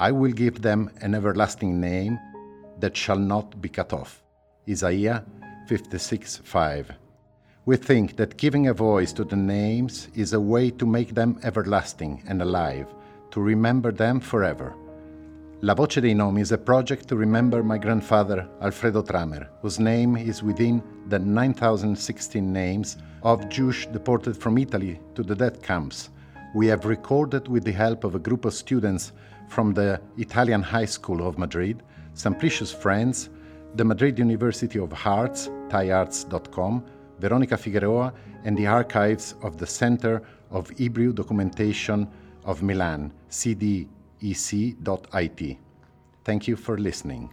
I will give them an everlasting name that shall not be cut off. Isaiah 56 5. We think that giving a voice to the names is a way to make them everlasting and alive, to remember them forever. La Voce dei Nomi is a project to remember my grandfather Alfredo Tramer, whose name is within the 9,016 names of Jews deported from Italy to the death camps. We have recorded with the help of a group of students from the Italian High School of Madrid, some precious friends, the Madrid University of Arts, thaiarts.com, Veronica Figueroa, and the archives of the Center of Hebrew Documentation of Milan, cdec.it. Thank you for listening.